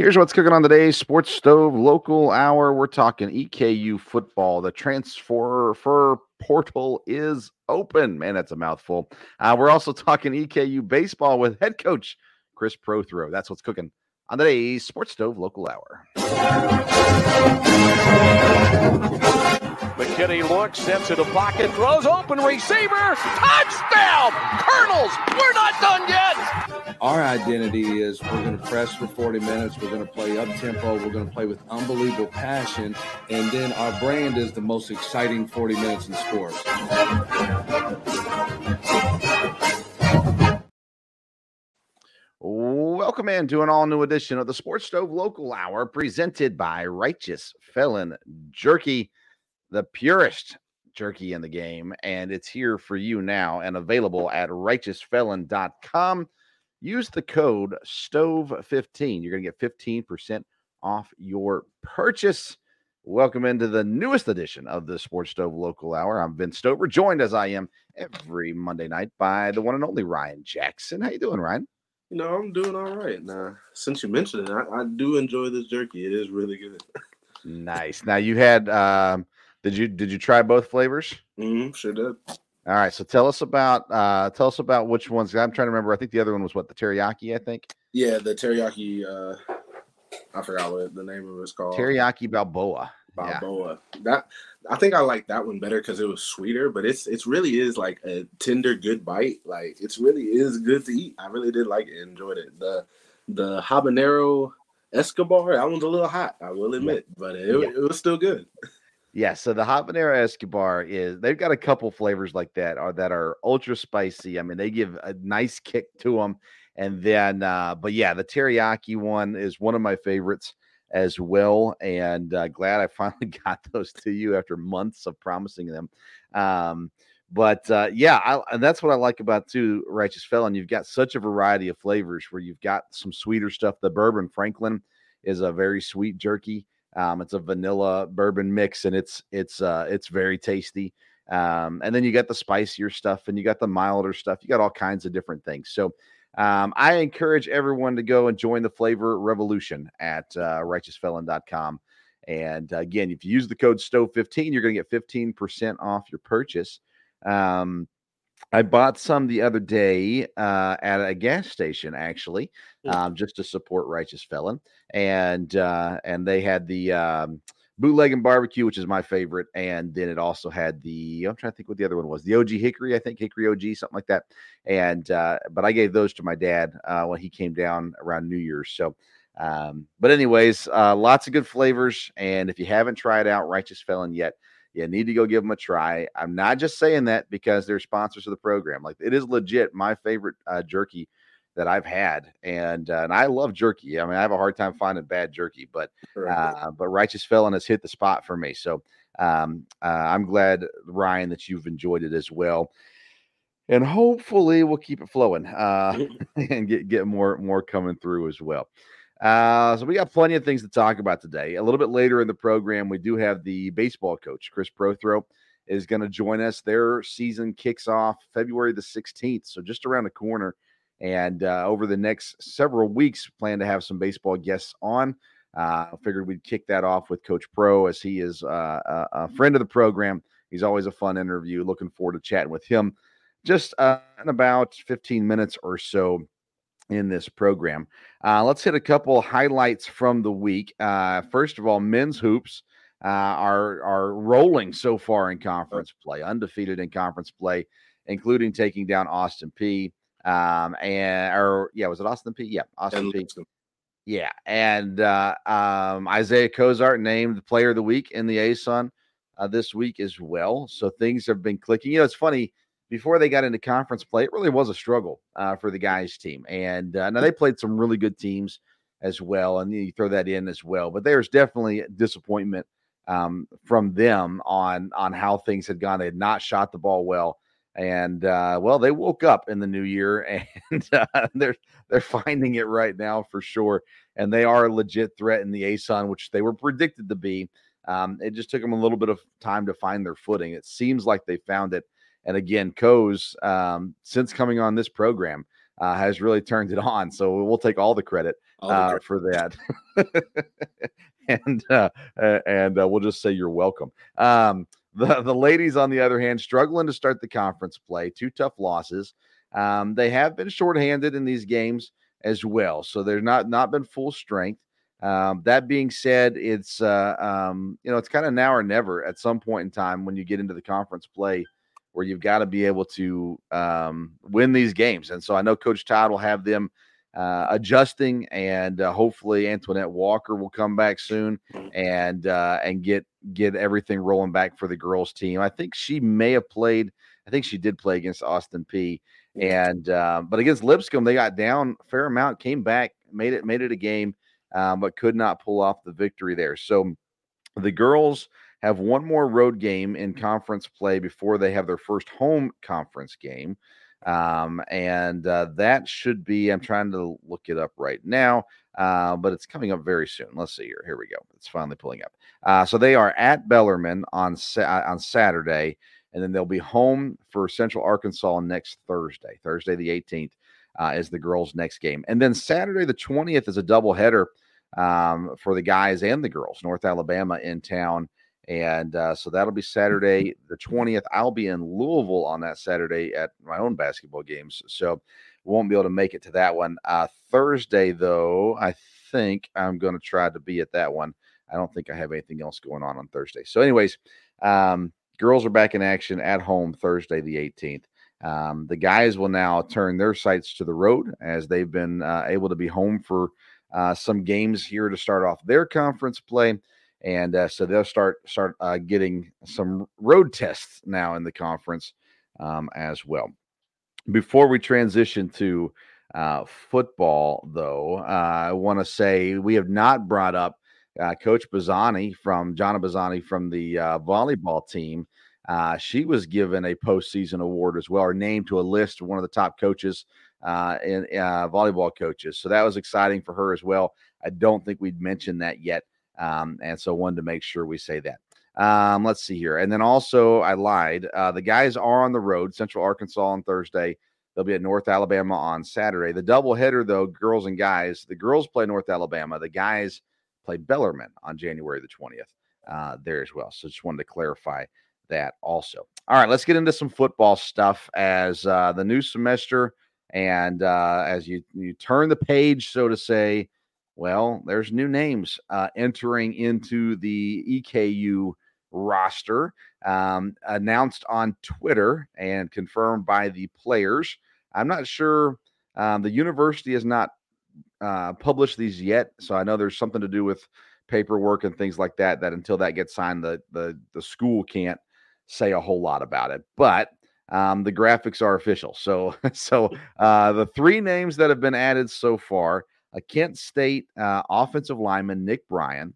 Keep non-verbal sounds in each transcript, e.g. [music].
Here's what's cooking on today's Sports Stove Local Hour. We're talking EKU football. The transfer portal is open. Man, that's a mouthful. Uh, we're also talking EKU baseball with head coach Chris Prothro. That's what's cooking on today's Sports Stove Local Hour. McKinney looks, steps to the pocket, throws open receiver, touchdown! Colonels, we're not done yet. Our identity is we're going to press for 40 minutes, we're going to play up tempo, we're going to play with unbelievable passion, and then our brand is the most exciting 40 minutes in sports. Welcome in to an all new edition of the Sports Stove Local Hour presented by Righteous Felon Jerky, the purest jerky in the game. And it's here for you now and available at righteousfelon.com. Use the code STOVE15. You're going to get 15% off your purchase. Welcome into the newest edition of the Sports Stove Local Hour. I'm Vince Stover, joined as I am every Monday night by the one and only Ryan Jackson. How you doing, Ryan? You know, I'm doing all right. Now, since you mentioned it, I, I do enjoy this jerky. It is really good. [laughs] nice. Now you had um did you did you try both flavors? Mm-hmm, sure did. All right, so tell us about uh tell us about which ones. I'm trying to remember. I think the other one was what the teriyaki. I think. Yeah, the teriyaki. uh I forgot what the name of it's called. Teriyaki Balboa. Balboa. Yeah. That I think I like that one better because it was sweeter, but it's it's really is like a tender, good bite. Like it's really is good to eat. I really did like it, enjoyed it. The the habanero Escobar, that one's a little hot, I will admit, yeah. but it, yeah. it was still good. Yeah, so the habanero Escobar is they've got a couple flavors like that are that are ultra spicy. I mean, they give a nice kick to them. And then uh, but yeah, the teriyaki one is one of my favorites as well. And uh, glad I [laughs] finally got those to you after months of promising them. Um, but uh, yeah, I, and that's what I like about too, Righteous Felon. You've got such a variety of flavors where you've got some sweeter stuff. The bourbon Franklin is a very sweet jerky. Um, it's a vanilla bourbon mix, and it's it's uh, it's very tasty. Um, and then you got the spicier stuff, and you got the milder stuff. You got all kinds of different things. So um, I encourage everyone to go and join the flavor revolution at uh, righteousfelon.com. And again, if you use the code STOVE15, you're going to get 15% off your purchase. Um, I bought some the other day uh, at a gas station, actually, um, just to support Righteous Felon, and uh, and they had the um, bootleg and barbecue, which is my favorite. And then it also had the I'm trying to think what the other one was, the OG Hickory, I think Hickory OG, something like that. And uh, but I gave those to my dad uh, when he came down around New Year's. So, um, but anyways, uh, lots of good flavors. And if you haven't tried out Righteous Felon yet, you need to go give them a try. I'm not just saying that because they're sponsors of the program. Like it is legit my favorite uh, jerky that I've had, and uh, and I love jerky. I mean, I have a hard time finding bad jerky, but uh, but Righteous Felon has hit the spot for me. So um, uh, I'm glad, Ryan, that you've enjoyed it as well, and hopefully we'll keep it flowing uh, [laughs] [laughs] and get get more more coming through as well. Uh, so we got plenty of things to talk about today. A little bit later in the program, we do have the baseball coach, Chris Prothro, is going to join us. Their season kicks off February the 16th, so just around the corner. And uh, over the next several weeks, plan to have some baseball guests on. Uh, figured we'd kick that off with Coach Pro as he is uh, a, a, friend of the program. He's always a fun interview. Looking forward to chatting with him just uh, in about 15 minutes or so in this program. Uh, let's hit a couple highlights from the week. Uh, first of all, men's hoops uh, are are rolling so far in conference play, undefeated in conference play, including taking down Austin Peay. Um, and or yeah, was it Austin Peay? Yeah, Austin Peay. Yeah, and uh, um, Isaiah Cozart named the Player of the Week in the ASUN uh, this week as well. So things have been clicking. You know, it's funny. Before they got into conference play, it really was a struggle uh, for the guys' team, and uh, now they played some really good teams as well, and you throw that in as well. But there's definitely disappointment um, from them on on how things had gone. They had not shot the ball well and uh, well, they woke up in the new year, [laughs] and uh, they're they're finding it right now for sure. And they are a legit threat in the ASUN, which they were predicted to be. Um, it just took them a little bit of time to find their footing. It seems like they found it. And again, Coes, um, since coming on this program, uh, has really turned it [laughs] on. So we'll take all the credit uh, for that. [laughs] and uh, and uh, we'll just say you're welcome. Um, the the ladies, on the other hand, struggling to start the conference play. Two tough losses. Um, they have been shorthanded in these games as well, so they're not not been full strength. Um, that being said, it's uh, um, you know it's kind of now or never at some point in time when you get into the conference play where you've got to be able to um, win these games. And so I know Coach Todd will have them uh, adjusting, and uh, hopefully Antoinette Walker will come back soon and uh, and get get everything rolling back for the girls team. I think she may have played. I think she did play against Austin Peay. and uh, but against Lipscomb they got down a fair amount, came back, made it made it a game, um, but could not pull off the victory there. So the girls have one more road game in conference play before they have their first home conference game. Um, and uh, that should be, I'm trying to look it up right now, uh, but it's coming up very soon. Let's see here. Here we go. It's finally pulling up. Uh, so they are at Bellarmine on, sa- on Saturday, and then they'll be home for Central Arkansas next Thursday, Thursday the 18th. Uh, is the girls' next game, and then Saturday the 20th is a doubleheader um, for the guys and the girls. North Alabama in town and uh, so that'll be Saturday, the 20th. I'll be in Louisville on that Saturday at my own basketball games. So won't be able to make it to that one. Uh, Thursday, though, I think I'm going to try to be at that one. I don't think I have anything else going on on Thursday. So, anyways, um, girls are back in action at home Thursday, the 18th. Um, the guys will now turn their sights to the road as they've been uh, able to be home for uh, some games here to start off their conference play and uh, so they'll start start uh, getting some road tests now in the conference um, as well. Before we transition to uh, football, though, uh, I want to say we have not brought up uh, Coach Bazzani from Jonna Bazzani from the uh, volleyball team. she was given a postseason award as well, or named to a list of one of the top coaches in volleyball coaches. So that was exciting for her as well. I don't think we'd mentioned that yet um, and so wanted to make sure we say that. Um, let's see here. And then also, I lied. Uh, the guys are on the road, Central Arkansas on Thursday. They'll be at North Alabama on Saturday. The doubleheader, though, girls and guys, the girls play North Alabama. The guys play Bellarmine on January the 20th uh, there as well. So just wanted to clarify that also. All right, let's get into some football stuff as uh, the new semester and uh, as you, you turn the page, so to say, well, there's new names uh, entering into the EKU roster, um, announced on Twitter and confirmed by the players. I'm not sure. Um, the university has not uh, published these yet, so I know there's something to do with paperwork and things like that. That until that gets signed, the the the school can't say a whole lot about it. But um, the graphics are official. So [laughs] so uh, the three names that have been added so far a Kent State uh, offensive lineman, Nick Bryan,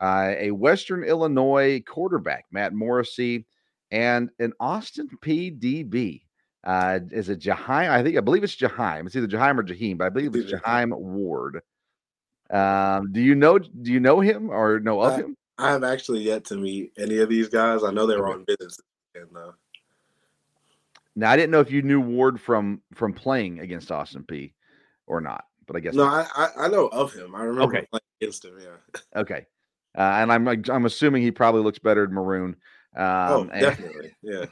uh, a Western Illinois quarterback, Matt Morrissey, and an Austin Peay DB. Uh, is it Jaheim? I think I believe it's Jaheim. It's either Jaheim or Jaheim, but I believe it's Jaheim Ward. Um, do you know? Do you know him or know of I, him? I have actually yet to meet any of these guys. I know they were on business. And, uh... Now I didn't know if you knew Ward from from playing against Austin Peay or not but I guess no, I, I know of him. I remember okay. playing against him. Yeah. Okay, uh, and I'm I'm assuming he probably looks better in maroon. Um, oh, definitely. And...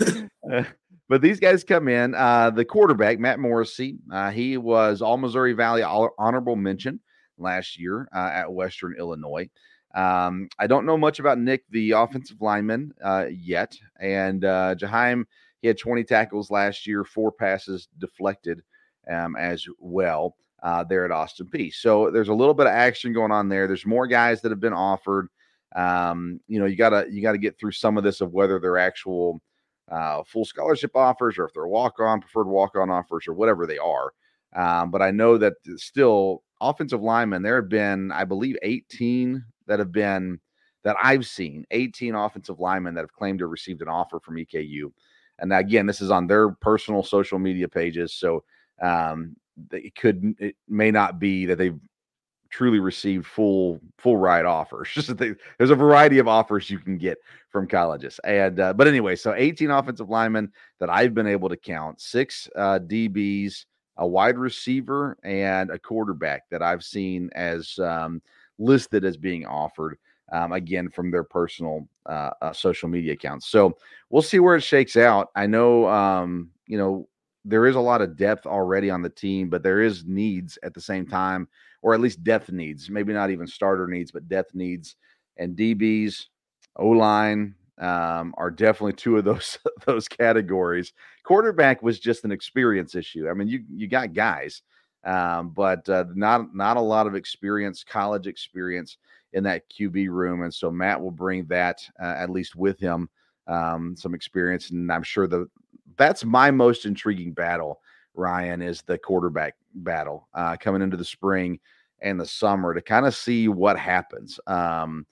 yeah. [laughs] uh, but these guys come in. Uh, the quarterback Matt Morrissey, uh, he was All Missouri Valley honorable mention last year uh, at Western Illinois. Um, I don't know much about Nick, the offensive lineman, uh, yet. And uh, Jaheim, he had 20 tackles last year, four passes deflected um, as well uh, there at Austin Peay. So there's a little bit of action going on there. There's more guys that have been offered. Um, you know, you gotta you gotta get through some of this of whether they're actual uh, full scholarship offers or if they're walk on, preferred walk on offers or whatever they are. Um, but I know that still offensive linemen, there have been, I believe, 18 that have been that I've seen 18 offensive linemen that have claimed to have received an offer from EKU. And again, this is on their personal social media pages. So um, it could it may not be that they've truly received full full ride offers. [laughs] Just they, there's a variety of offers you can get from colleges. And uh, but anyway, so 18 offensive linemen that I've been able to count, six uh, DBs, a wide receiver, and a quarterback that I've seen as um, listed as being offered. Um, again, from their personal uh, uh, social media accounts. So we'll see where it shakes out. I know, um, you know, there is a lot of depth already on the team, but there is needs at the same time, or at least depth needs. Maybe not even starter needs, but depth needs. And DBs, O line um, are definitely two of those [laughs] those categories. Quarterback was just an experience issue. I mean, you you got guys, um, but uh, not not a lot of experience, college experience in that QB room, and so Matt will bring that uh, at least with him, um, some experience, and I'm sure the that's my most intriguing battle. Ryan is the quarterback battle uh, coming into the spring and the summer to kind of see what happens. Um,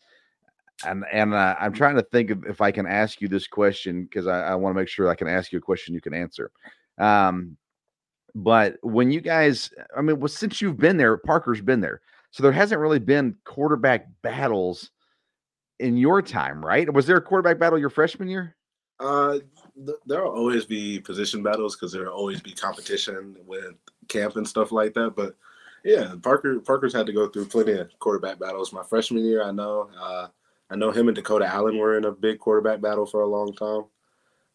and and uh, I'm trying to think of if I can ask you this question because I, I want to make sure I can ask you a question you can answer. Um, but when you guys, I mean, well, since you've been there, Parker's been there, so there hasn't really been quarterback battles in your time, right? Was there a quarterback battle your freshman year? Uh, th- there'll always be position battles because there'll always be competition with camp and stuff like that. But yeah, Parker Parker's had to go through plenty of quarterback battles. My freshman year, I know. Uh, I know him and Dakota Allen were in a big quarterback battle for a long time.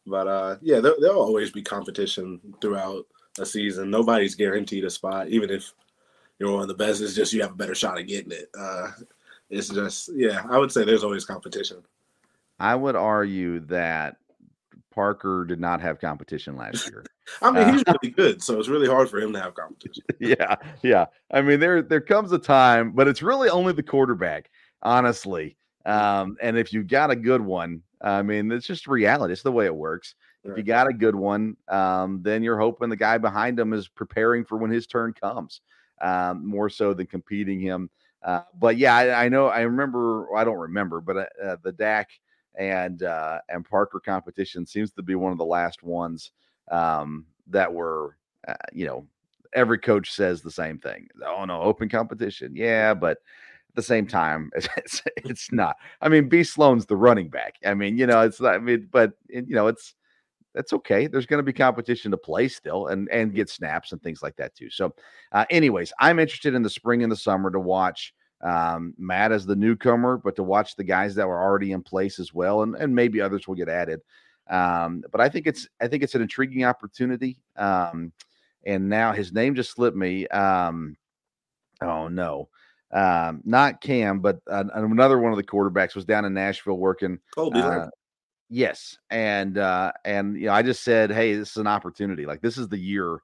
But uh, yeah, there, will always be competition throughout a season. Nobody's guaranteed a spot, even if you're one of the best. It's just you have a better shot at getting it. Uh, it's just yeah, I would say there's always competition. I would argue that Parker did not have competition last year. [laughs] I mean, he's uh, [laughs] really good, so it's really hard for him to have competition. Yeah, yeah. I mean, there there comes a time, but it's really only the quarterback, honestly. Um, and if you got a good one, I mean, it's just reality. It's the way it works. Right. If you got a good one, um, then you're hoping the guy behind him is preparing for when his turn comes, um, more so than competing him. Uh, but yeah, I, I, know. I remember. I don't remember, but uh, uh, the Dak and uh, and Parker competition seems to be one of the last ones um, that were, uh, you know, every coach says the same thing. Oh no, open competition, yeah, but at the same time, [laughs] it's, it's not. I mean, B Sloan's the running back. I mean, you know, it's not. I mean, but you know, it's that's okay. There's going to be competition to play still and and get snaps and things like that too. So, uh, anyways, I'm interested in the spring and the summer to watch um, Matt as the newcomer, but to watch the guys that were already in place as well, and and maybe others will get added. Um, but I think it's I think it's an intriguing opportunity. Um, and now his name just slipped me. Um, oh no, um, not Cam, but uh, another one of the quarterbacks was down in Nashville working. Uh, yes, and uh, and you know, I just said, hey, this is an opportunity. Like this is the year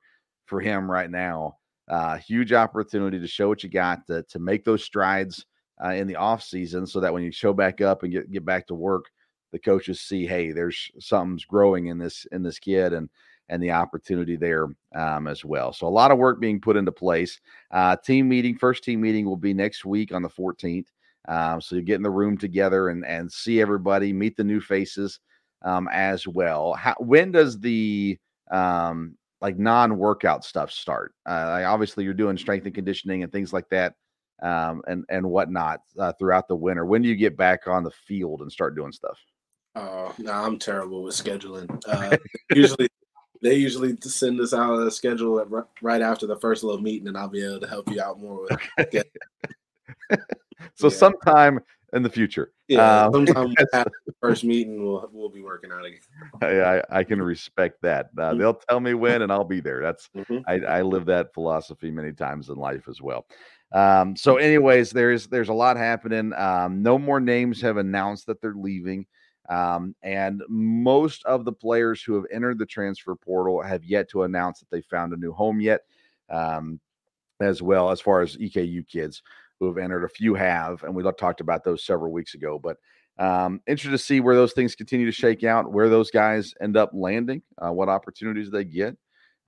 for him right now. Uh, huge opportunity to show what you got to to make those strides uh, in the off season, so that when you show back up and get get back to work, the coaches see, hey, there's something's growing in this in this kid, and and the opportunity there um, as well. So a lot of work being put into place. Uh, team meeting, first team meeting will be next week on the 14th. Um, so you get in the room together and and see everybody, meet the new faces um, as well. How, when does the um, like non-workout stuff start? Uh, obviously, you're doing strength and conditioning and things like that, um, and and whatnot uh, throughout the winter. When do you get back on the field and start doing stuff? Oh, no, I'm terrible with scheduling. Uh, [laughs] usually, they usually send us out a schedule right after the first little meeting, and I'll be able to help you out more with. [laughs] so yeah. sometime in the future. Yeah, um, [laughs] sometime after the first meeting, we'll we'll be working out again. I, I can respect that. Uh, mm-hmm. They'll tell me when, and I'll be there. That's mm-hmm. I, I live that philosophy many times in life as well. Um, so, anyways, there's there's a lot happening. Um, no more names have announced that they're leaving. Um, and most of the players who have entered the transfer portal have yet to announce that they found a new home yet, um, as well as far as EKU kids who have entered. A few have, and we talked about those several weeks ago. But um, interested to see where those things continue to shake out, where those guys end up landing, uh, what opportunities they get.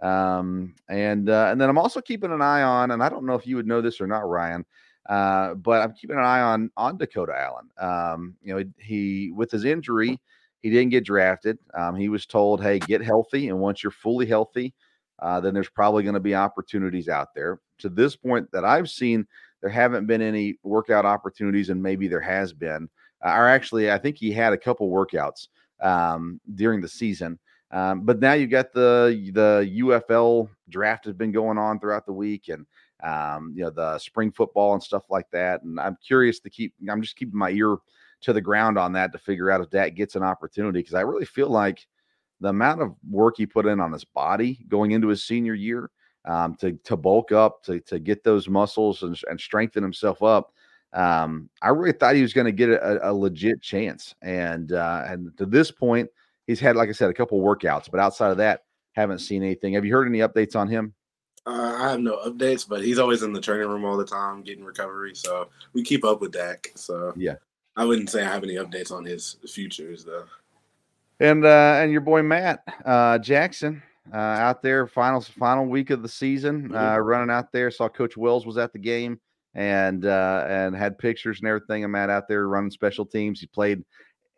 Um, and uh, and then I'm also keeping an eye on, and I don't know if you would know this or not, Ryan. Uh, but I'm keeping an eye on on Dakota Allen. Um, you know, he, with his injury, he didn't get drafted. Um, he was told, "Hey, get healthy, and once you're fully healthy, uh, then there's probably going to be opportunities out there." To this point, that I've seen, there haven't been any workout opportunities, and maybe there has been. Uh, or actually, I think he had a couple workouts um, during the season. Um, but now you've got the the UFL draft has been going on throughout the week, and um, you know the spring football and stuff like that. And I'm curious to keep. I'm just keeping my ear to the ground on that to figure out if that gets an opportunity because I really feel like the amount of work he put in on his body going into his senior year um, to to bulk up to to get those muscles and, and strengthen himself up. Um, I really thought he was going to get a, a, legit chance, and uh, and to this point, he's had, like I said, a couple workouts, but outside of that, haven't seen anything. Have you heard any updates on him? Uh, I have no updates, but he's always in the training room all the time, getting recovery. So we keep up with Dak. So yeah, I wouldn't say I have any updates on his futures though. And uh, and your boy Matt uh, Jackson uh, out there, final final week of the season, uh, mm-hmm. running out there. Saw Coach Wells was at the game and uh, and had pictures and everything. of Matt out there running special teams. He played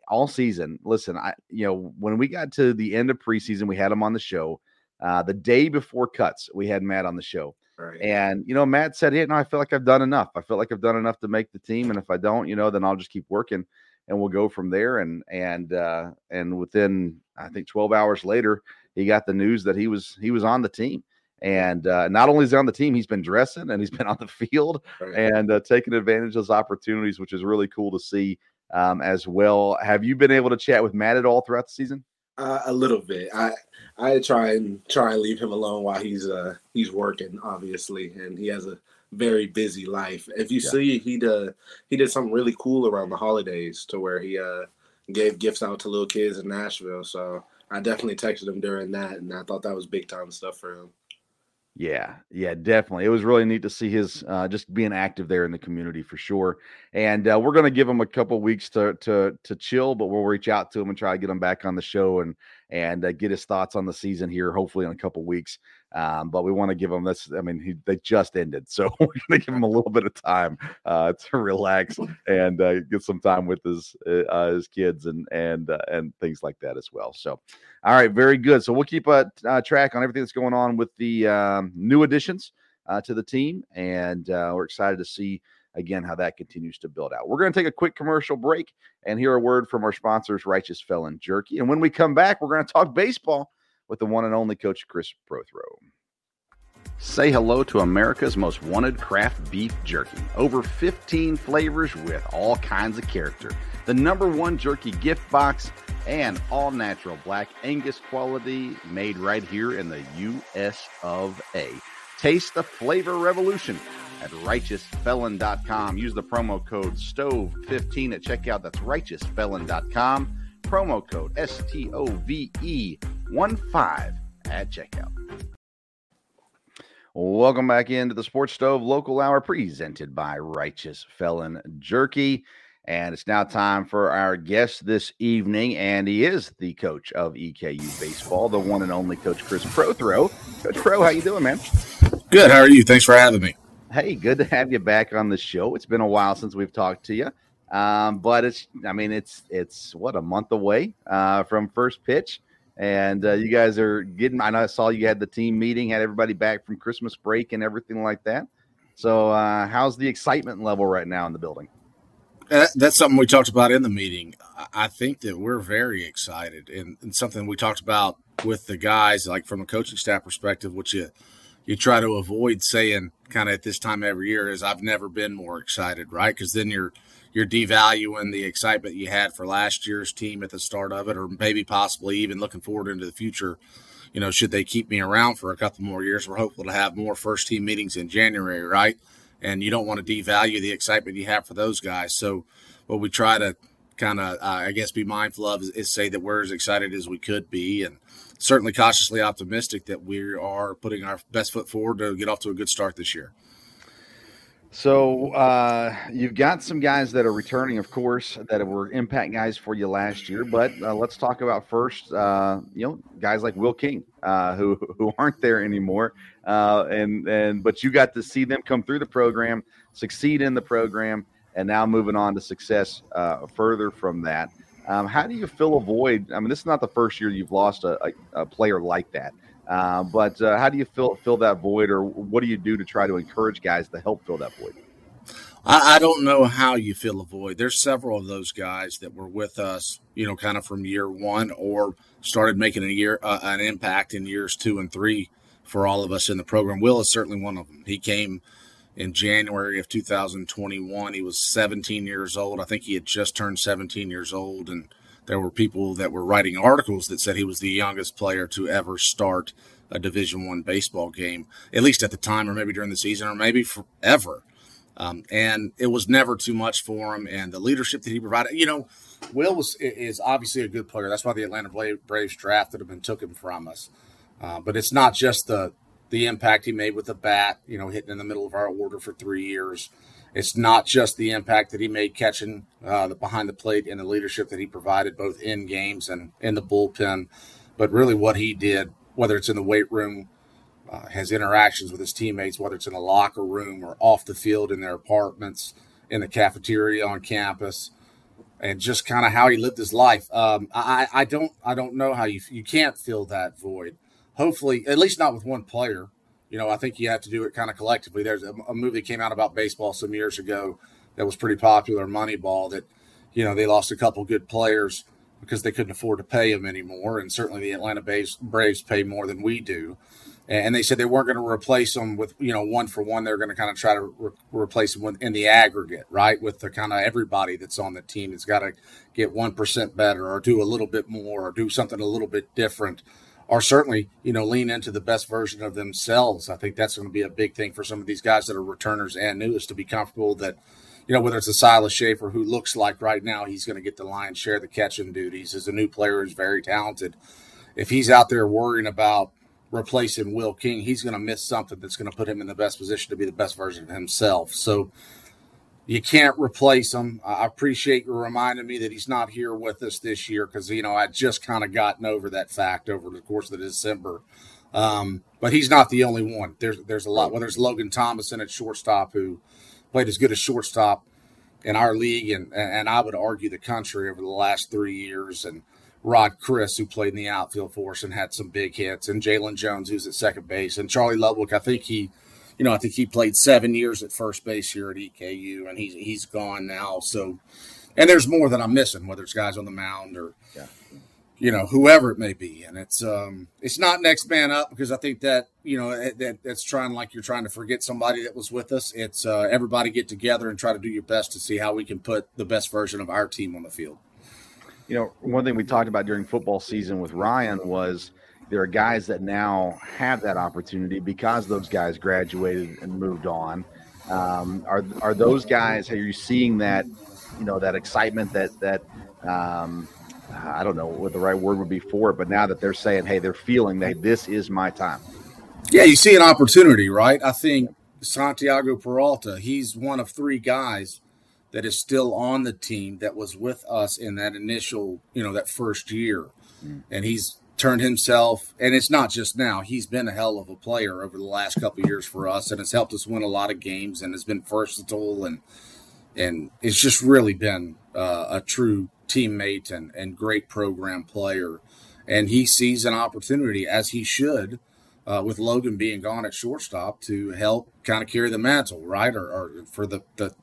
all season. Listen, I you know when we got to the end of preseason, we had him on the show. Uh, the day before cuts, we had Matt on the show. Right. And you know, Matt said, "Hey, no, I feel like I've done enough. I feel like I've done enough to make the team, and if I don't, you know, then I'll just keep working, and we'll go from there." And and uh, and within I think 12 hours later, he got the news that he was he was on the team. And uh, not only is he on the team, he's been dressing and he's been [laughs] on the field and uh, taking advantage of those opportunities, which is really cool to see um, as well. Have you been able to chat with Matt at all throughout the season? Uh, a little bit. I I try and try and leave him alone while he's uh he's working, obviously, and he has a very busy life. If you yeah. see, he did he did something really cool around the holidays to where he uh gave gifts out to little kids in Nashville. So I definitely texted him during that, and I thought that was big time stuff for him. Yeah, yeah, definitely. It was really neat to see his uh, just being active there in the community for sure. And uh, we're going to give him a couple weeks to to to chill, but we'll reach out to him and try to get him back on the show and and uh, get his thoughts on the season here, hopefully in a couple weeks. Um, but we want to give him this. I mean, he, they just ended, [laughs] so we're going to give him a little bit of time uh, to relax [laughs] and uh, get some time with his uh, his kids and and uh, and things like that as well. So, all right, very good. So we'll keep a uh, track on everything that's going on with the um, new additions to the team, and we're excited to see again how that continues to build out. We're going to take a quick commercial break and hear a word from our sponsors, Righteous Felon Jerky. And when we come back, we're going to talk baseball with the one and only Coach Chris Prothro. Say hello to America's most wanted craft beef jerky. Over 15 flavors with all kinds of character. The number one jerky gift box and all natural black Angus quality made right here in the US of A. Taste the flavor revolution at righteousfelon.com. Use the promo code STOVE15 at checkout. That's righteousfelon.com. Promo code S T O V E 1 5 at checkout. Welcome back into the Sports Stove Local Hour presented by Righteous Felon Jerky. And it's now time for our guest this evening, and he is the coach of EKU baseball, the one and only Coach Chris Prothro. Coach Pro, how you doing, man? Good. How are you? Thanks for having me. Hey, good to have you back on the show. It's been a while since we've talked to you, um, but it's I mean it's it's what a month away uh, from first pitch, and uh, you guys are getting. I know I saw you had the team meeting, had everybody back from Christmas break and everything like that. So, uh, how's the excitement level right now in the building? That's something we talked about in the meeting. I think that we're very excited, and, and something we talked about with the guys, like from a coaching staff perspective, which you you try to avoid saying kind of at this time every year is I've never been more excited, right? Because then you're you're devaluing the excitement you had for last year's team at the start of it, or maybe possibly even looking forward into the future. You know, should they keep me around for a couple more years? We're hopeful to have more first team meetings in January, right? And you don't want to devalue the excitement you have for those guys. So, what we try to kind of, uh, I guess, be mindful of is, is say that we're as excited as we could be, and certainly cautiously optimistic that we are putting our best foot forward to get off to a good start this year. So uh, you've got some guys that are returning, of course, that were impact guys for you last year. But uh, let's talk about first, uh, you know, guys like Will King, uh, who who aren't there anymore, uh, and and but you got to see them come through the program, succeed in the program, and now moving on to success uh, further from that. Um, how do you fill a void? I mean, this is not the first year you've lost a, a, a player like that. Uh, but uh, how do you fill fill that void, or what do you do to try to encourage guys to help fill that void? I, I, don't know how you fill a void. There's several of those guys that were with us, you know, kind of from year one or started making a year uh, an impact in years two and three for all of us in the program. Will is certainly one of them. He came in January of 2021. He was 17 years old. I think he had just turned 17 years old, and there were people that were writing articles that said he was the youngest player to ever start a Division One baseball game, at least at the time, or maybe during the season, or maybe forever. Um, and it was never too much for him. And the leadership that he provided, you know, Will was is obviously a good player. That's why the Atlanta Braves drafted him and took him from us. Uh, but it's not just the the impact he made with the bat, you know, hitting in the middle of our order for three years. It's not just the impact that he made catching uh, the behind the plate and the leadership that he provided both in games and in the bullpen, but really what he did, whether it's in the weight room, uh, has interactions with his teammates, whether it's in a locker room or off the field in their apartments, in the cafeteria on campus, and just kind of how he lived his life. Um, I, I don't I don't know how you you can't fill that void. Hopefully, at least not with one player. You know, I think you have to do it kind of collectively. There's a, a movie came out about baseball some years ago that was pretty popular, Moneyball. That you know they lost a couple good players because they couldn't afford to pay them anymore, and certainly the Atlanta Braves, Braves pay more than we do and they said they weren't going to replace them with you know one for one. They're going to kind of try to re- replace them in the aggregate, right? With the kind of everybody that's on the team has got to get one percent better, or do a little bit more, or do something a little bit different, or certainly you know lean into the best version of themselves. I think that's going to be a big thing for some of these guys that are returners and new is to be comfortable that. You know, whether it's a Silas Schaefer who looks like right now he's going to get the lion's share of the catching duties as a new player who's very talented. If he's out there worrying about replacing Will King, he's going to miss something that's going to put him in the best position to be the best version of himself. So you can't replace him. I appreciate you reminding me that he's not here with us this year because, you know, I just kind of gotten over that fact over the course of December. Um, but he's not the only one. There's there's a lot. Whether it's Logan Thomason at shortstop who played as good as shortstop in our league and and I would argue the country over the last three years and – Rod Chris, who played in the outfield for us and had some big hits, and Jalen Jones, who's at second base, and Charlie Ludwig. I think he, you know, I think he played seven years at first base here at EKU, and he's he's gone now. So, and there's more that I'm missing, whether it's guys on the mound or, yeah. you know, whoever it may be. And it's um it's not next man up because I think that you know that that's trying like you're trying to forget somebody that was with us. It's uh, everybody get together and try to do your best to see how we can put the best version of our team on the field you know, one thing we talked about during football season with Ryan was there are guys that now have that opportunity because those guys graduated and moved on. Um, are are those guys? Are you seeing that? You know, that excitement that that um, I don't know what the right word would be for it, but now that they're saying, hey, they're feeling that this is my time. Yeah, you see an opportunity, right? I think Santiago Peralta, he's one of three guys that is still on the team that was with us in that initial, you know, that first year. Mm. And he's turned himself, and it's not just now, he's been a hell of a player over the last couple years for us and has helped us win a lot of games and has been versatile and and it's just really been uh, a true teammate and, and great program player. And he sees an opportunity, as he should, uh, with Logan being gone at shortstop, to help kind of carry the mantle, right? Or, or for the, the,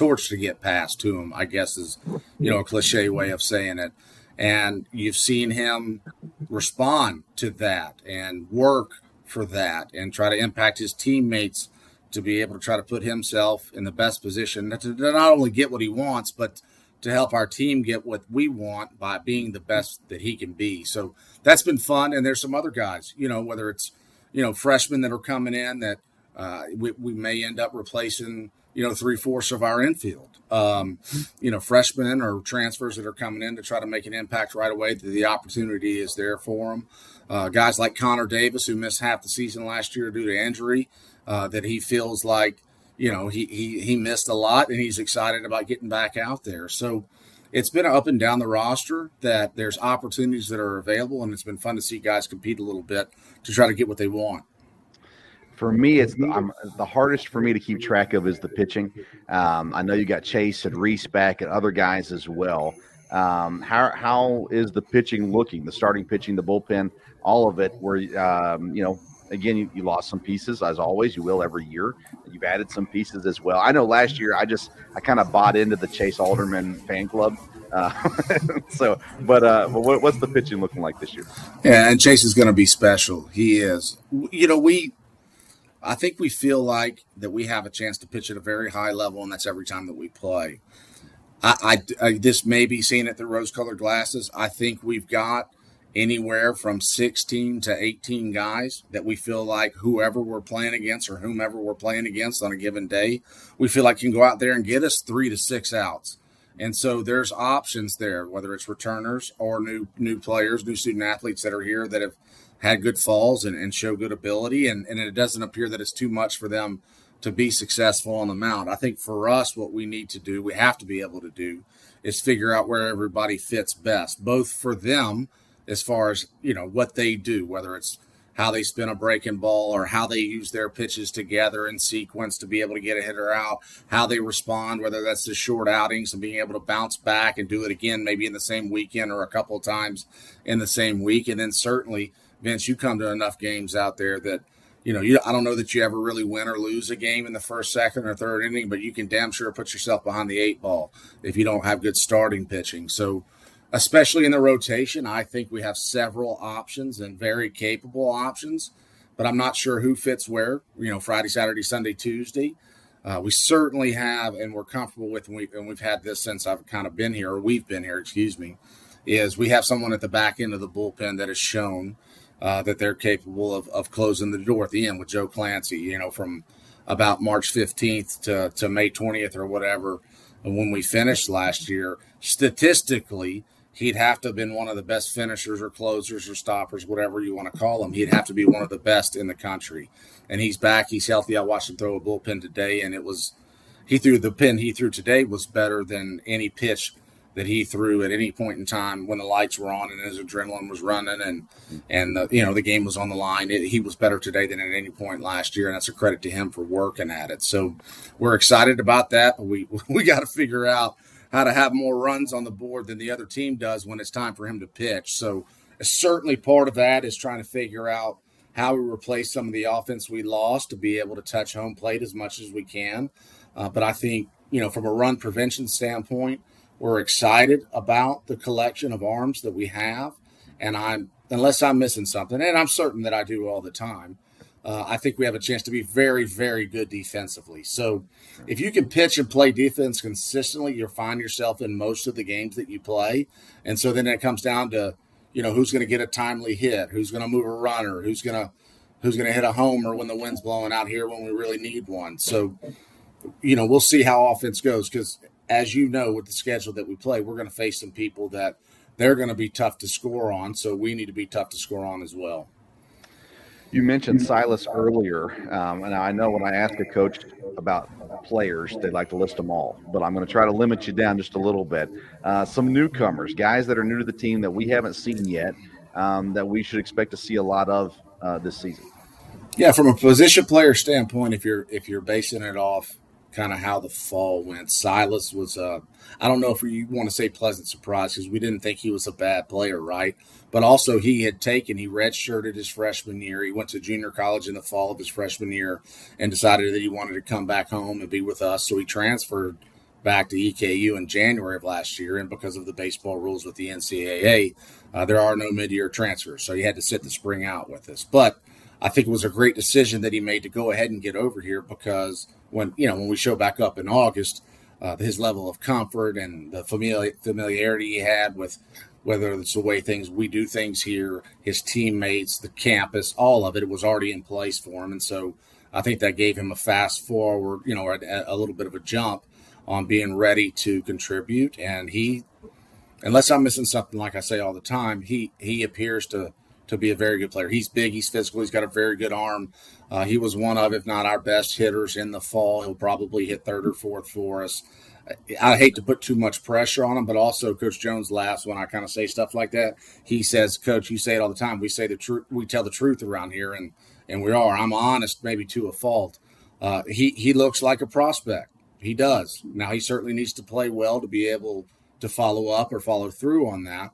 torch to get passed to him, I guess is, you know, a cliche way of saying it. And you've seen him respond to that and work for that and try to impact his teammates to be able to try to put himself in the best position to not only get what he wants, but to help our team get what we want by being the best that he can be. So that's been fun. And there's some other guys, you know, whether it's, you know, freshmen that are coming in that uh, we, we may end up replacing you know, three fourths of our infield. Um, you know, freshmen or transfers that are coming in to try to make an impact right away. The opportunity is there for them. Uh, guys like Connor Davis, who missed half the season last year due to injury, uh, that he feels like, you know, he, he, he missed a lot and he's excited about getting back out there. So it's been up and down the roster that there's opportunities that are available, and it's been fun to see guys compete a little bit to try to get what they want for me, it's the, the, hardest for me to keep track of is the pitching. Um, I know you got Chase and Reese back and other guys as well. Um, how how is the pitching looking? The starting pitching, the bullpen, all of it. Where um, you know, Again, you, you, lost some pieces as always. You will every year. You've added some pieces as well. I know last year I just I kind of bought into the Chase Alderman fan club. Uh, [laughs] so, but uh, but what, what's the pitching looking like this year? Yeah, and Chase is going to be special. He is. You know, we I think we feel like that we have a chance to pitch at a very high level, and that's every time that we play. I, I, I this may be seen at the rose-colored glasses. I think we've got anywhere from 16 to 18 guys that we feel like whoever we're playing against or whomever we're playing against on a given day, we feel like can go out there and get us three to six outs. And so there's options there, whether it's returners or new new players, new student athletes that are here that have had good falls and, and show good ability. And, and it doesn't appear that it's too much for them to be successful on the mound. I think for us, what we need to do, we have to be able to do, is figure out where everybody fits best, both for them as far as you know what they do, whether it's how they spin a breaking ball or how they use their pitches together in sequence to be able to get a hitter out, how they respond, whether that's the short outings and being able to bounce back and do it again, maybe in the same weekend or a couple times in the same week. And then certainly, Vince, you come to enough games out there that you know, you I don't know that you ever really win or lose a game in the first, second, or third inning, but you can damn sure put yourself behind the eight ball if you don't have good starting pitching. So, especially in the rotation, I think we have several options and very capable options, but I'm not sure who fits where. You know, Friday, Saturday, Sunday, Tuesday. Uh, we certainly have, and we're comfortable with, and, we, and we've had this since I've kind of been here, or we've been here, excuse me, is we have someone at the back end of the bullpen that has shown – uh, that they're capable of, of closing the door at the end with Joe Clancy, you know, from about March 15th to, to May 20th or whatever. And when we finished last year, statistically, he'd have to have been one of the best finishers or closers or stoppers, whatever you want to call him. He'd have to be one of the best in the country. And he's back. He's healthy. I watched him throw a bullpen today, and it was he threw the pin he threw today was better than any pitch that he threw at any point in time when the lights were on and his adrenaline was running and and the, you know the game was on the line. It, he was better today than at any point last year, and that's a credit to him for working at it. So we're excited about that, but we [laughs] we got to figure out how to have more runs on the board than the other team does when it's time for him to pitch. So certainly part of that is trying to figure out how we replace some of the offense we lost to be able to touch home plate as much as we can. Uh, but I think you know from a run prevention standpoint we're excited about the collection of arms that we have, and I'm unless I'm missing something, and I'm certain that I do all the time. Uh, I think we have a chance to be very, very good defensively. So, if you can pitch and play defense consistently, you'll find yourself in most of the games that you play. And so then it comes down to, you know, who's going to get a timely hit, who's going to move a runner, who's going to who's going to hit a homer when the wind's blowing out here when we really need one. So, you know, we'll see how offense goes because as you know, with the schedule that we play, we're going to face some people that they're going to be tough to score on. So we need to be tough to score on as well. You mentioned Silas earlier, um, and I know when I ask a coach about players, they like to list them all, but I'm going to try to limit you down just a little bit. Uh, some newcomers, guys that are new to the team that we haven't seen yet, um, that we should expect to see a lot of uh, this season. Yeah, from a position player standpoint, if you're if you're basing it off kind of how the fall went. Silas was, I don't know if you want to say pleasant surprise because we didn't think he was a bad player, right? But also, he had taken, he redshirted his freshman year. He went to junior college in the fall of his freshman year and decided that he wanted to come back home and be with us. So he transferred back to EKU in January of last year. And because of the baseball rules with the NCAA, uh, there are no mid year transfers. So he had to sit the spring out with us. But I think it was a great decision that he made to go ahead and get over here because when you know when we show back up in August, uh, his level of comfort and the familiar, familiarity he had with whether it's the way things we do things here, his teammates, the campus, all of it, it was already in place for him, and so I think that gave him a fast forward, you know, a, a little bit of a jump on being ready to contribute, and he. Unless I'm missing something, like I say all the time, he he appears to to be a very good player. He's big, he's physical, he's got a very good arm. Uh, he was one of, if not our best hitters in the fall. He'll probably hit third or fourth for us. I hate to put too much pressure on him, but also Coach Jones laughs when I kind of say stuff like that. He says, "Coach, you say it all the time. We say the truth. We tell the truth around here, and and we are. I'm honest, maybe to a fault. Uh, he he looks like a prospect. He does. Now he certainly needs to play well to be able to follow up or follow through on that.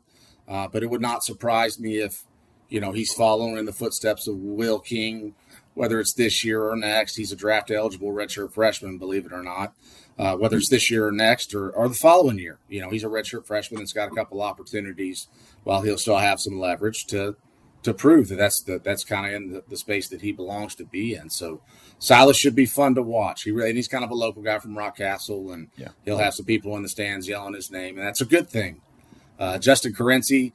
Uh, but it would not surprise me if you know, he's following in the footsteps of Will King, whether it's this year or next. He's a draft eligible redshirt freshman, believe it or not. Uh, whether it's this year or next or, or the following year, you know, he's a redshirt freshman that's got a couple opportunities while he'll still have some leverage to to prove that that's the, that's kind of in the, the, space that he belongs to be in. So Silas should be fun to watch. He really, he's kind of a local guy from Rockcastle, and yeah. he'll have some people in the stands yelling his name, and that's a good thing. Uh, Justin Carency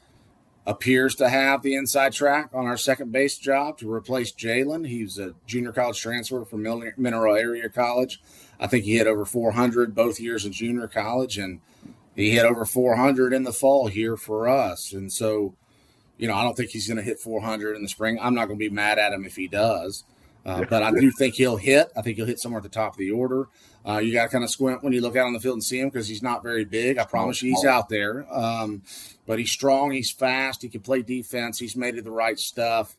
appears to have the inside track on our second base job to replace Jalen. He's a junior college transfer from Mineral Area College. I think he hit over 400 both years in junior college, and he hit over 400 in the fall here for us. And so, you know, I don't think he's going to hit 400 in the spring. I'm not going to be mad at him if he does. Uh, but I do think he'll hit. I think he'll hit somewhere at the top of the order. Uh, you got to kind of squint when you look out on the field and see him because he's not very big. I promise you, he's out there. Um, but he's strong. He's fast. He can play defense. He's made it the right stuff,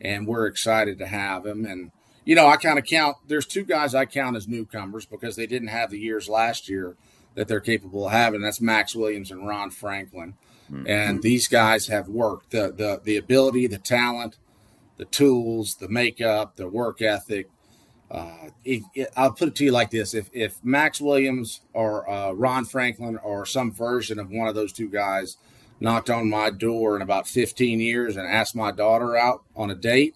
and we're excited to have him. And you know, I kind of count. There's two guys I count as newcomers because they didn't have the years last year that they're capable of having. That's Max Williams and Ron Franklin. Mm-hmm. And these guys have worked the the the ability, the talent, the tools, the makeup, the work ethic. Uh, I'll put it to you like this: if if Max Williams or uh, Ron Franklin or some version of one of those two guys knocked on my door in about 15 years and asked my daughter out on a date,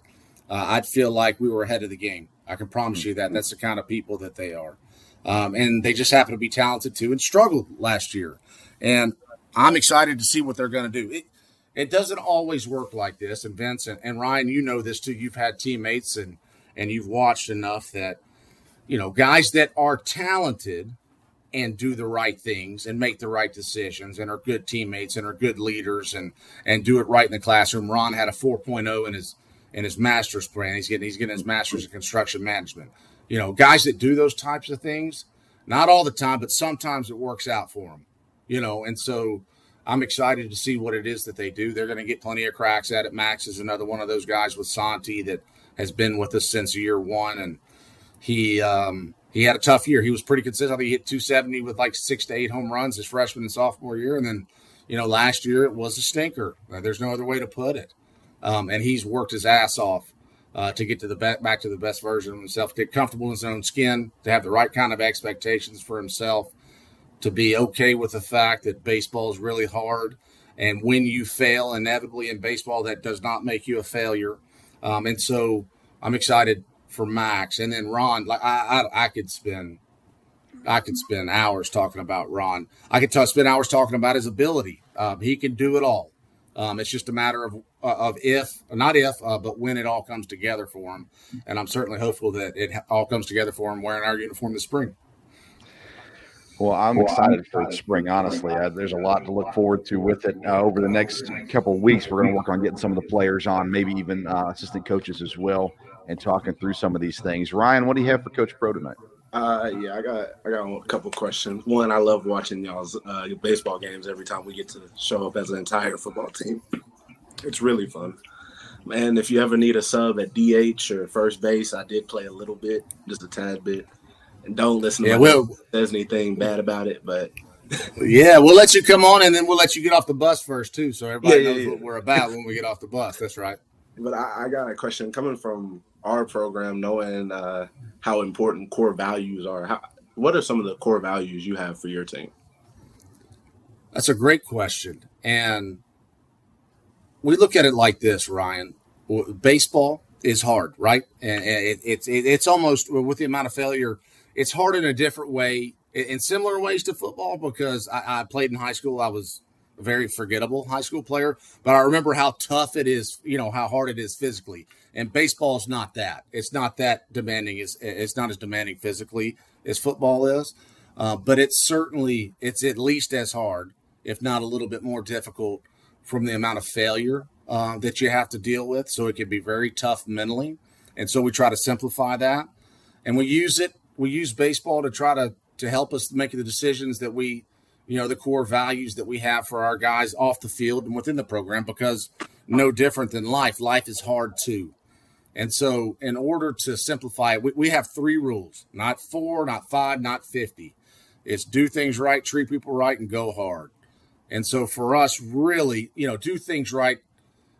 uh, I'd feel like we were ahead of the game. I can promise you that. That's the kind of people that they are. Um, and they just happen to be talented too and struggled last year. And I'm excited to see what they're going to do. It, it doesn't always work like this. And Vince and, and Ryan, you know this too. You've had teammates and and you've watched enough that you know guys that are talented and do the right things and make the right decisions and are good teammates and are good leaders and and do it right in the classroom. Ron had a 4.0 in his in his master's plan. He's getting he's getting his master's in construction management. You know, guys that do those types of things, not all the time, but sometimes it works out for them. You know, and so I'm excited to see what it is that they do. They're going to get plenty of cracks at it. Max is another one of those guys with Santi that has been with us since year one, and he um, he had a tough year. He was pretty consistent. He hit 270 with like six to eight home runs his freshman and sophomore year, and then you know last year it was a stinker. There's no other way to put it. Um, and he's worked his ass off uh, to get to the be- back to the best version of himself, get comfortable in his own skin, to have the right kind of expectations for himself, to be okay with the fact that baseball is really hard, and when you fail, inevitably in baseball, that does not make you a failure. Um, and so I'm excited for Max, and then Ron. Like I, I, I could spend. I could spend hours talking about Ron. I could t- spend hours talking about his ability. Um, he can do it all. Um, it's just a matter of uh, of if, not if, uh, but when it all comes together for him. And I'm certainly hopeful that it all comes together for him wearing our uniform this spring. Well, I'm well, excited I'm for spring. Honestly, uh, there's a lot to look forward to with it. Uh, over the next couple of weeks, we're going to work on getting some of the players on, maybe even uh, assistant coaches as well, and talking through some of these things. Ryan, what do you have for Coach Pro tonight? Uh, yeah, I got I got a couple questions. One, I love watching y'all's uh, baseball games every time we get to show up as an entire football team. It's really fun. And if you ever need a sub at DH or first base, I did play a little bit, just a tad bit. And don't listen to yeah, well, says anything bad about it, but [laughs] yeah, we'll let you come on and then we'll let you get off the bus first too, so everybody yeah, knows yeah, what we're about when we get off the bus. That's right. But I, I got a question coming from our program, knowing uh, how important core values are. How, what are some of the core values you have for your team? That's a great question, and we look at it like this, Ryan. Baseball is hard, right? And it's it's almost with the amount of failure, it's hard in a different way, in similar ways to football. Because I, I played in high school, I was a very forgettable high school player, but I remember how tough it is. You know how hard it is physically, and baseball is not that. It's not that demanding. It's, it's not as demanding physically as football is, uh, but it's certainly it's at least as hard, if not a little bit more difficult from the amount of failure uh, that you have to deal with. So it can be very tough mentally. And so we try to simplify that. And we use it, we use baseball to try to, to help us make the decisions that we, you know, the core values that we have for our guys off the field and within the program because no different than life, life is hard too. And so, in order to simplify it, we, we have three rules not four, not five, not 50. It's do things right, treat people right, and go hard. And so for us, really, you know, do things right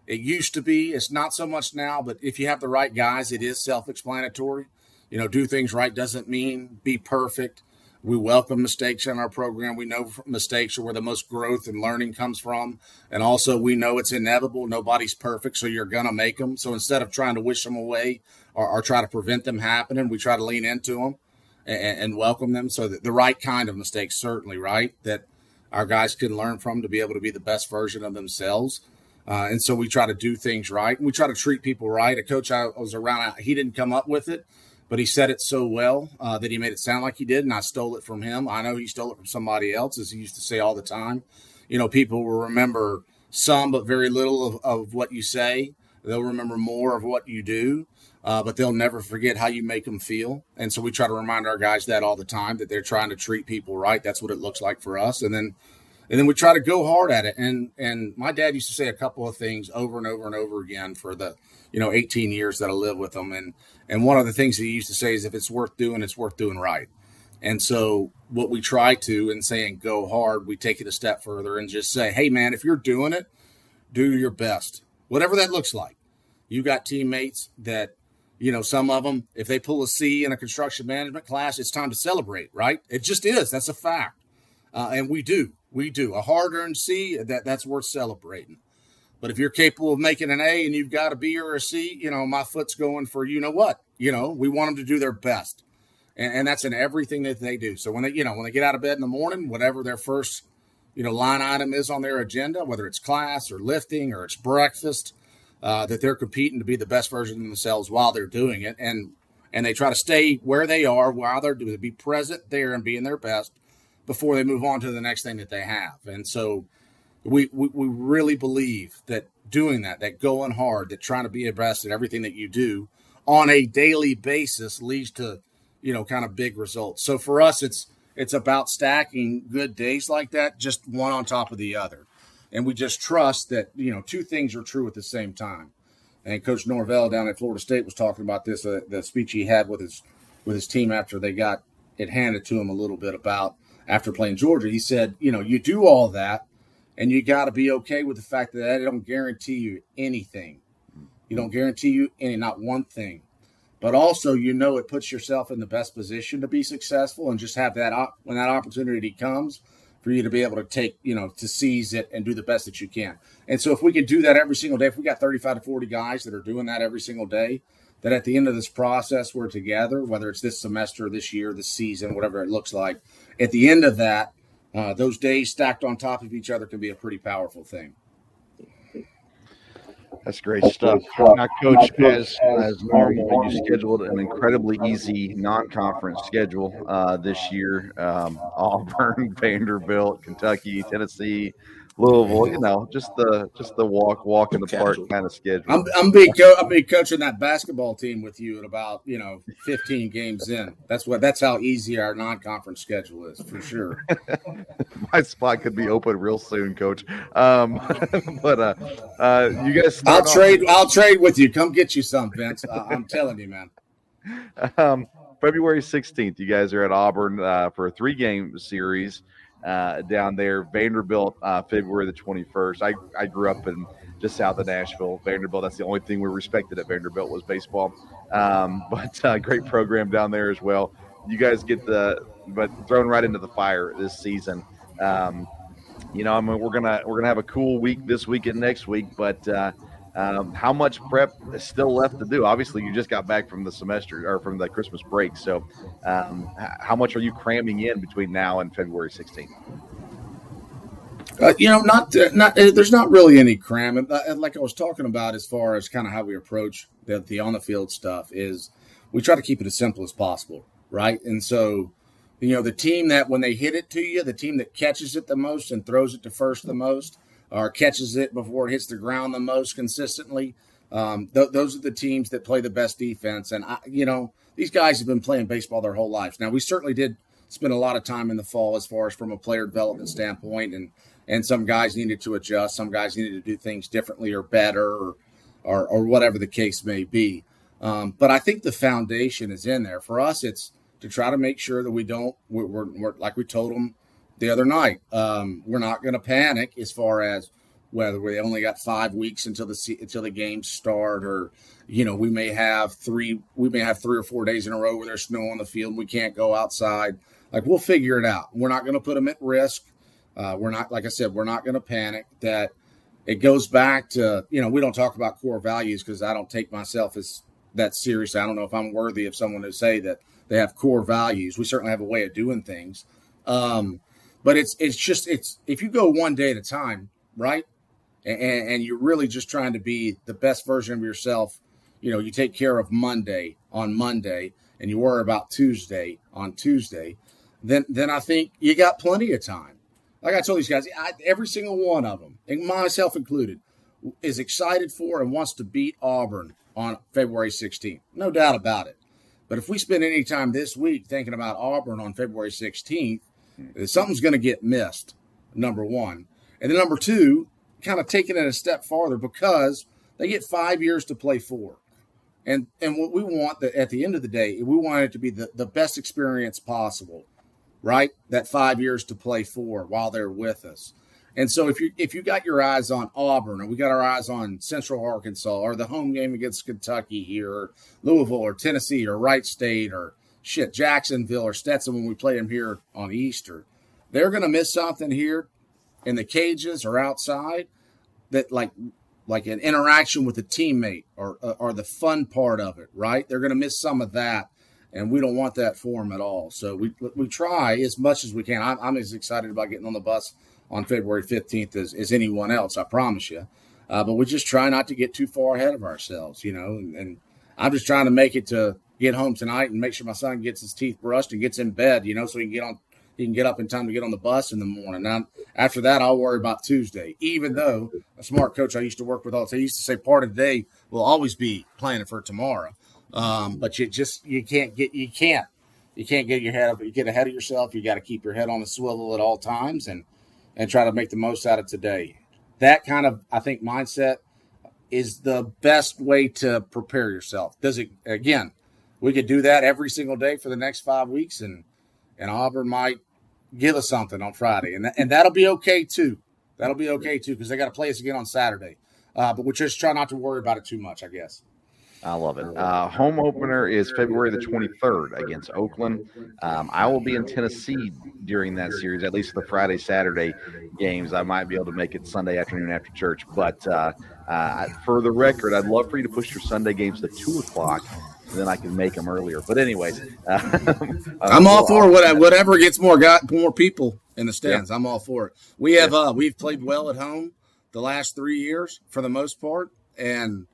It used to be. It's not so much now, but if you have the right guys, it is self-explanatory. You know, do things right doesn't mean be perfect. We welcome mistakes in our program. We know mistakes are where the most growth and learning comes from. And also, we know it's inevitable. Nobody's perfect, so you're going to make them. So instead of trying to wish them away or, or, try to prevent them happening, we try to lean into them and, and welcome them. So that the right kind of mistakes, certainly, right? That our guys can learn from to be able to be the best version of themselves. Uh, and so we try to do things right. And we try to treat people right. A coach I was around, he didn't come up with it but he said it so well uh, that he made it sound like he did, and I stole it from him. I know he stole it from somebody else, as he used to say all the time. You know, people will remember some, but very little of, of what you say. They'll remember more of what you do, uh, but they'll never forget how you make them feel. And so we try to remind our guys that all the time that they're trying to treat people right. That's what it looks like for us. And then and then we try to go hard at it. And and my dad used to say a couple of things over and over and over again for the you know 18 years that I lived with them. And and one of the things he used to say is, if it's worth doing, it's worth doing right. And so, what we try to, in saying go hard, we take it a step further and just say, hey, man, if you're doing it, do your best, whatever that looks like. You got teammates that, you know, some of them, if they pull a C in a construction management class, it's time to celebrate, right? It just is. That's a fact. Uh, and we do. We do. A hard earned C, that, that's worth celebrating. But if you're capable of making an A and you've got a B or a C, you know, my foot's going for you know what? You know, we want them to do their best. And, and, that's in everything that they do. So when they, you know, when they get out of bed in the morning, whatever their first, you know, line item is on their agenda, whether it's class or lifting or it's breakfast, uh, that they're competing to be the best version of themselves while they're doing it. And and they try to stay where they are while they're doing it, be present there and being their best before they move on to the next thing that they have. And so we, we, we really believe that doing that, that going hard, that trying to be a best at everything that you do on a daily basis leads to, you know, kind of big results. So for us, it's it's about stacking good days like that, just one on top of the other. And we just trust that, you know, two things are true at the same time. And Coach Norvell down at Florida State was talking about this, uh, the speech he had with his with his team after they got it handed to him a little bit about after playing Georgia. He said, you know, you do all that and you got to be okay with the fact that that don't guarantee you anything. You don't guarantee you any, not one thing. But also, you know, it puts yourself in the best position to be successful and just have that op- when that opportunity comes for you to be able to take, you know, to seize it and do the best that you can. And so, if we can do that every single day, if we got 35 to 40 guys that are doing that every single day, that at the end of this process, we're together, whether it's this semester, this year, this season, whatever it looks like, at the end of that, uh, those days stacked on top of each other can be a pretty powerful thing. That's great stuff. Now, Coach, as, as normal, you scheduled an incredibly easy non-conference schedule uh, this year. Um, Auburn, [laughs] Vanderbilt, Kentucky, Tennessee, Louisville, you know, just the just the walk walk in the park kind of schedule. I'm I'm be co- I'm be coaching that basketball team with you at about you know 15 games in. That's what that's how easy our non-conference schedule is for sure. [laughs] My spot could be open real soon, Coach. Um, [laughs] but uh, uh, you guys, I'll trade. I'll trade with you. Come get you some, Vince. I'm telling you, man. [laughs] Um, February 16th, you guys are at Auburn uh, for a three-game series uh, down there. Vanderbilt, uh, February the 21st. I, I grew up in just south of Nashville. Vanderbilt, that's the only thing we respected at Vanderbilt was baseball. Um, [laughs] but uh, great program down there as well. You guys get the, but thrown right into the fire this season. Um, you know, I mean, we're gonna we're gonna have a cool week this week and next week, but uh, um, how much prep is still left to do? Obviously, you just got back from the semester or from the Christmas break. So, um, how much are you cramming in between now and February 16th? Uh, you know, not uh, not uh, there's not really any cram. Uh, like I was talking about, as far as kind of how we approach the, the on the field stuff, is we try to keep it as simple as possible, right? And so, you know, the team that when they hit it to you, the team that catches it the most and throws it to first the most, or catches it before it hits the ground the most consistently. Um, th- those are the teams that play the best defense. And, I, you know, these guys have been playing baseball their whole lives. Now, we certainly did spend a lot of time in the fall as far as from a player development standpoint. And, and some guys needed to adjust. Some guys needed to do things differently or better or, or, or whatever the case may be. Um, but I think the foundation is in there. For us, it's to try to make sure that we don't, we're, we're, we're like we told them, the other night. Um, we're not going to panic as far as whether we only got five weeks until the until the games start, or you know we may have three we may have three or four days in a row where there's snow on the field, and we can't go outside. Like we'll figure it out. We're not going to put them at risk. Uh, we're not, like I said, we're not going to panic. That it goes back to you know we don't talk about core values because I don't take myself as that serious. I don't know if I'm worthy of someone to say that they have core values. We certainly have a way of doing things. Um, but it's it's just it's if you go one day at a time, right? And, and you're really just trying to be the best version of yourself. You know, you take care of Monday on Monday, and you worry about Tuesday on Tuesday. Then then I think you got plenty of time. Like I told these guys, I, every single one of them, myself included, is excited for and wants to beat Auburn on February 16th. No doubt about it. But if we spend any time this week thinking about Auburn on February 16th, something's going to get missed, number one. And then number two, kind of taking it a step farther because they get five years to play for. And and what we want that at the end of the day, we want it to be the, the best experience possible, right? That five years to play for while they're with us. And so if you if you got your eyes on Auburn, or we got our eyes on Central Arkansas, or the home game against Kentucky here, or Louisville, or Tennessee, or Wright State, or shit Jacksonville or Stetson when we play them here on Easter, they're going to miss something here in the cages or outside that like like an interaction with a teammate or uh, or the fun part of it, right? They're going to miss some of that, and we don't want that for them at all. So we we try as much as we can. I'm, I'm as excited about getting on the bus on February 15th as, as anyone else, I promise you. Uh, but we just try not to get too far ahead of ourselves, you know. And, and, I'm just trying to make it to get home tonight and make sure my son gets his teeth brushed and gets in bed, you know, so he can get on. He can get up in time to get on the bus in the morning. Now, after that, I'll worry about Tuesday. Even though a smart coach I used to work with all used to say part of the day will always be planning for tomorrow. Um, but you just you can't get you can't you can't get your head up. You get ahead of yourself. You got to keep your head on the swivel at all times and and try to make the most out of today. That kind of, I think, mindset is the best way to prepare yourself. Does it, again, we could do that every single day for the next five weeks, and, and Auburn might give us something on Friday. And, and that'll be okay too. That'll be okay too, because they got to play us again on Saturday. Uh, but we just try not to worry about it too much, I guess. I love it. Uh, home opener is February the 23rd against Oakland. Um, I will be in Tennessee during that series, at least the Friday, Saturday games. I might be able to make it Sunday afternoon after church. But uh, uh, for the record, I'd love for you to push your Sunday games to 2 o'clock. Then I can make them earlier. But anyways, [laughs] I'm all for whatever gets more got more people in the stands. Yeah. I'm all for it. We have uh, we've played well at home the last three years for the most part, and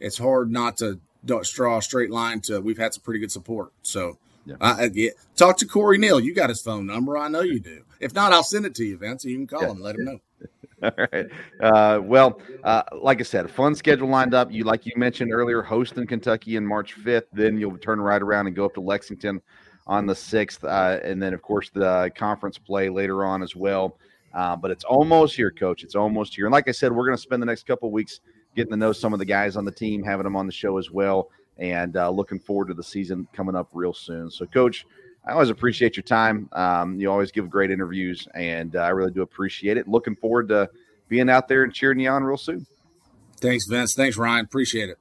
it's hard not to draw a straight line to. We've had some pretty good support. So, yeah. I, I talk to Corey Neal. You got his phone number. I know you do. If not, I'll send it to you, Vince. You can call yeah. him. Let him know. [laughs] All right. Uh, well, uh, like I said, fun schedule lined up. You, like you mentioned earlier, hosting Kentucky in March 5th. Then you'll turn right around and go up to Lexington on the 6th. Uh, and then, of course, the conference play later on as well. Uh, but it's almost here, coach. It's almost here. And like I said, we're going to spend the next couple weeks getting to know some of the guys on the team, having them on the show as well, and uh, looking forward to the season coming up real soon. So, Coach, I always appreciate your time. Um, you always give great interviews, and uh, I really do appreciate it. Looking forward to being out there and cheering you on real soon. Thanks, Vince. Thanks, Ryan. Appreciate it.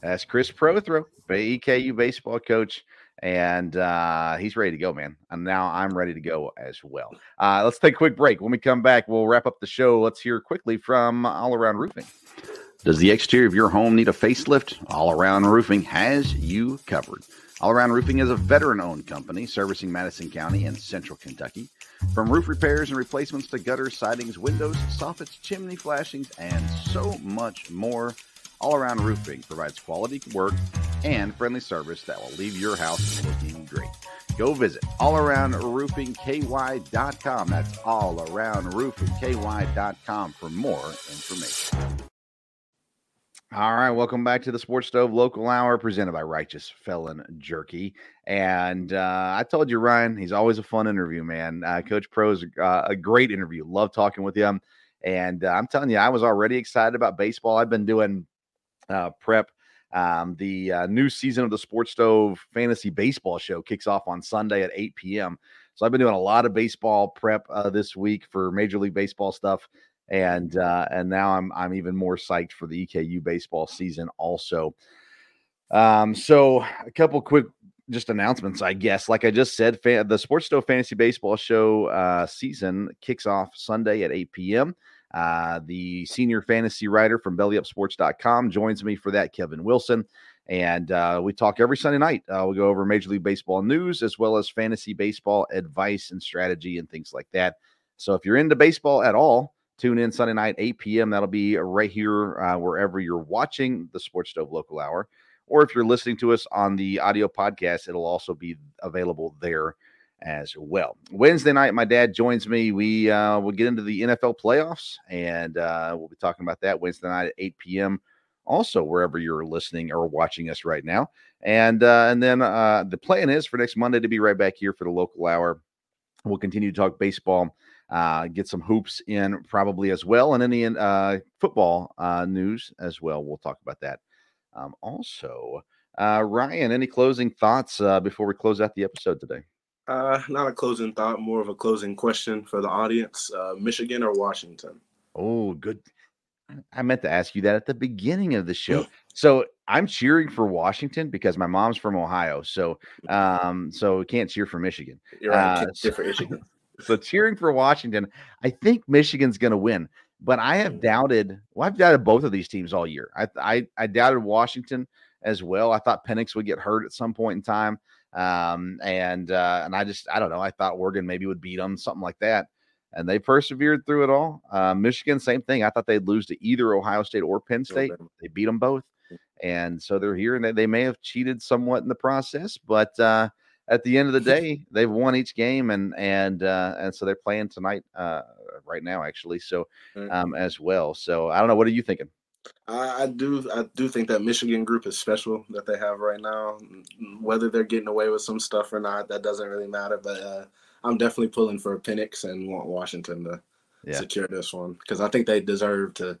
That's Chris Prothro, EKU baseball coach, and uh, he's ready to go, man. And now I'm ready to go as well. Uh, let's take a quick break. When we come back, we'll wrap up the show. Let's hear quickly from All Around Roofing. Does the exterior of your home need a facelift? All Around Roofing has you covered. All Around Roofing is a veteran owned company servicing Madison County and central Kentucky. From roof repairs and replacements to gutters, sidings, windows, soffits, chimney flashings, and so much more, All Around Roofing provides quality work and friendly service that will leave your house looking great. Go visit allaroundroofingky.com. That's allaroundroofingky.com for more information. All right, welcome back to the Sports Stove Local Hour presented by Righteous Felon Jerky. And uh, I told you, Ryan, he's always a fun interview, man. Uh, Coach Pro's uh, a great interview. Love talking with him. And uh, I'm telling you, I was already excited about baseball. I've been doing uh, prep. Um, the uh, new season of the Sports Stove Fantasy Baseball Show kicks off on Sunday at 8 p.m. So I've been doing a lot of baseball prep this week for Major League Baseball stuff and uh, and now I'm I'm even more psyched for the EKU baseball season also. Um, so a couple quick just announcements, I guess. Like I just said, fa- the Sports Stove Fantasy Baseball Show uh, season kicks off Sunday at 8 p.m. Uh, the senior fantasy writer from BellyUpSports.com joins me for that, Kevin Wilson. And uh, we talk every Sunday night. Uh, we go over Major League Baseball news as well as fantasy baseball advice and strategy and things like that. So if you're into baseball at all, tune in Sunday night, 8 p.m. That'll be right here uh, wherever you're watching the Sports Stove Local Hour. Or if you're listening to us on the audio podcast, it'll also be available there as well. Wednesday night, my dad joins me. We uh, will get into the NFL playoffs, and uh, we'll be talking about that Wednesday night at 8 p.m also wherever you're listening or watching us right now. And uh, and then uh, the plan is for next Monday to be right back here for the local hour. We'll continue to talk baseball, uh, get some hoops in probably as well, and any uh, football uh, news as well. We'll talk about that. Um, also, uh, Ryan, any closing thoughts uh, before we close out the episode today? Uh, not a closing thought, more of a closing question for the audience: uh, Michigan or Washington? Oh, good. I meant to ask you that at the beginning of the show. [laughs] So I'm cheering for Washington because my mom's from Ohio. So [laughs] um, so we can't cheer for Michigan. You're right. Uh, cheer for Michigan. So cheering for Washington, I think Michigan's going to win. But I have doubted. Well, I've doubted both of these teams all year. I I, I doubted Washington as well. I thought Penix would get hurt at some point in time. Um, and uh, and I just I don't know. I thought Oregon maybe would beat them, something like that and they persevered through it all. Uh, Michigan, same thing. I thought they'd lose to either Ohio State or Penn State. They beat them both, and so they're here, and they, they may have cheated somewhat in the process, but uh, at the end of the [laughs] day, they've won each game, and and uh, and so they're playing tonight, uh, right now, actually. So um, as well. So I don't know. What are you thinking? I, I do. I do think that Michigan group is special that they have right now. Whether they're getting away with some stuff or not, that doesn't really matter. But uh, I'm definitely pulling for Penix and want Washington to yeah. secure this one because I think they deserve to.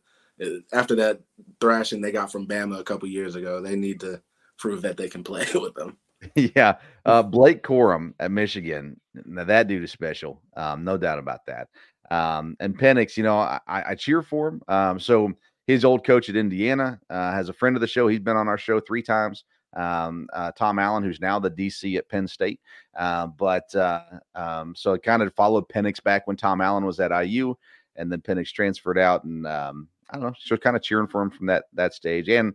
After that thrashing they got from Bama a couple years ago, they need to prove that they can play [laughs] with them. [laughs] Yeah, uh, [laughs] Blake Corum at Michigan. Now that dude is special, um, no doubt about that. Um, and Penix, you know, I, I cheer for him. Um, so his old coach at Indiana uh, has a friend of the show. He's been on our show three times um, uh, Tom Allen, who's now the DC at Penn State. Uh, but uh, um, so it kind of followed Penix back when Tom Allen was at IU, and then Penix transferred out, and um, I don't know, so kind of cheering for him from that that stage. And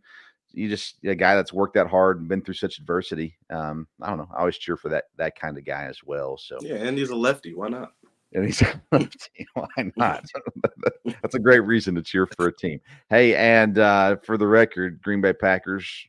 you just a guy that's worked that hard and been through such adversity. Um, I don't know. I always cheer for that that kind of guy as well. So yeah, and he's a lefty. Why not? And he's a [laughs] lefty. why not? [laughs] [laughs] That's a great reason to cheer for a team. Hey, and uh, for the record, Green Bay Packers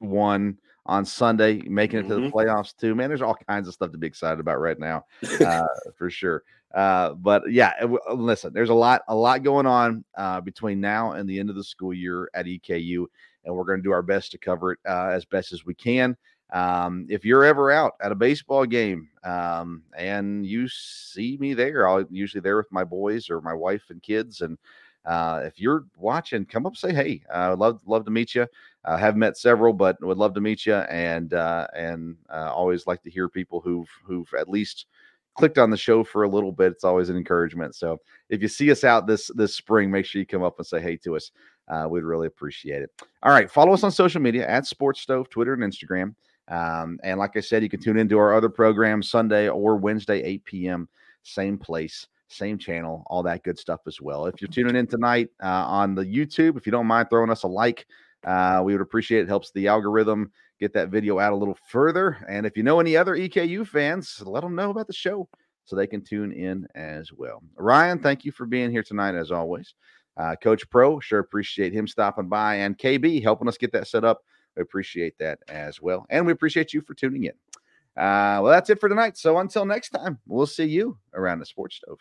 won on Sunday, making it to mm-hmm. the playoffs too. Man, there's all kinds of stuff to be excited about right now, uh, for sure. Uh, but yeah, uh, listen, there's a lot, a lot going on uh, between now and the end of the school year at EKU, and we're going to do our best to cover it uh, as best as we can. Um, if you're ever out at a baseball game um, and you see me there, I'll usually there with my boys or my wife and kids, and uh, if you're watching, come up say hey. I uh, love love to meet you. I have met several, but would love to meet you. And uh, and uh, always like to hear people who've who've at least clicked on the show for a little bit. It's always an encouragement. So if you see us out this this spring, make sure you come up and say hey to us. Uh, we'd really appreciate it. All right, follow us on social media at Sports Stove, Twitter and Instagram. Um, and like I said, you can tune into our other programs Sunday or Wednesday, 8 p.m. Same place same channel, all that good stuff as well. If you're tuning in tonight uh, on the YouTube, if you don't mind throwing us a like, uh, we would appreciate it. it. Helps the algorithm get that video out a little further. And if you know any other EKU fans, let them know about the show so they can tune in as well. Ryan, thank you for being here tonight as always. Uh, Coach Pro, sure appreciate him stopping by, and KB helping us get that set up. We appreciate that as well. And we appreciate you for tuning in. Uh, well, that's it for tonight. So until next time, we'll see you around the sports stove.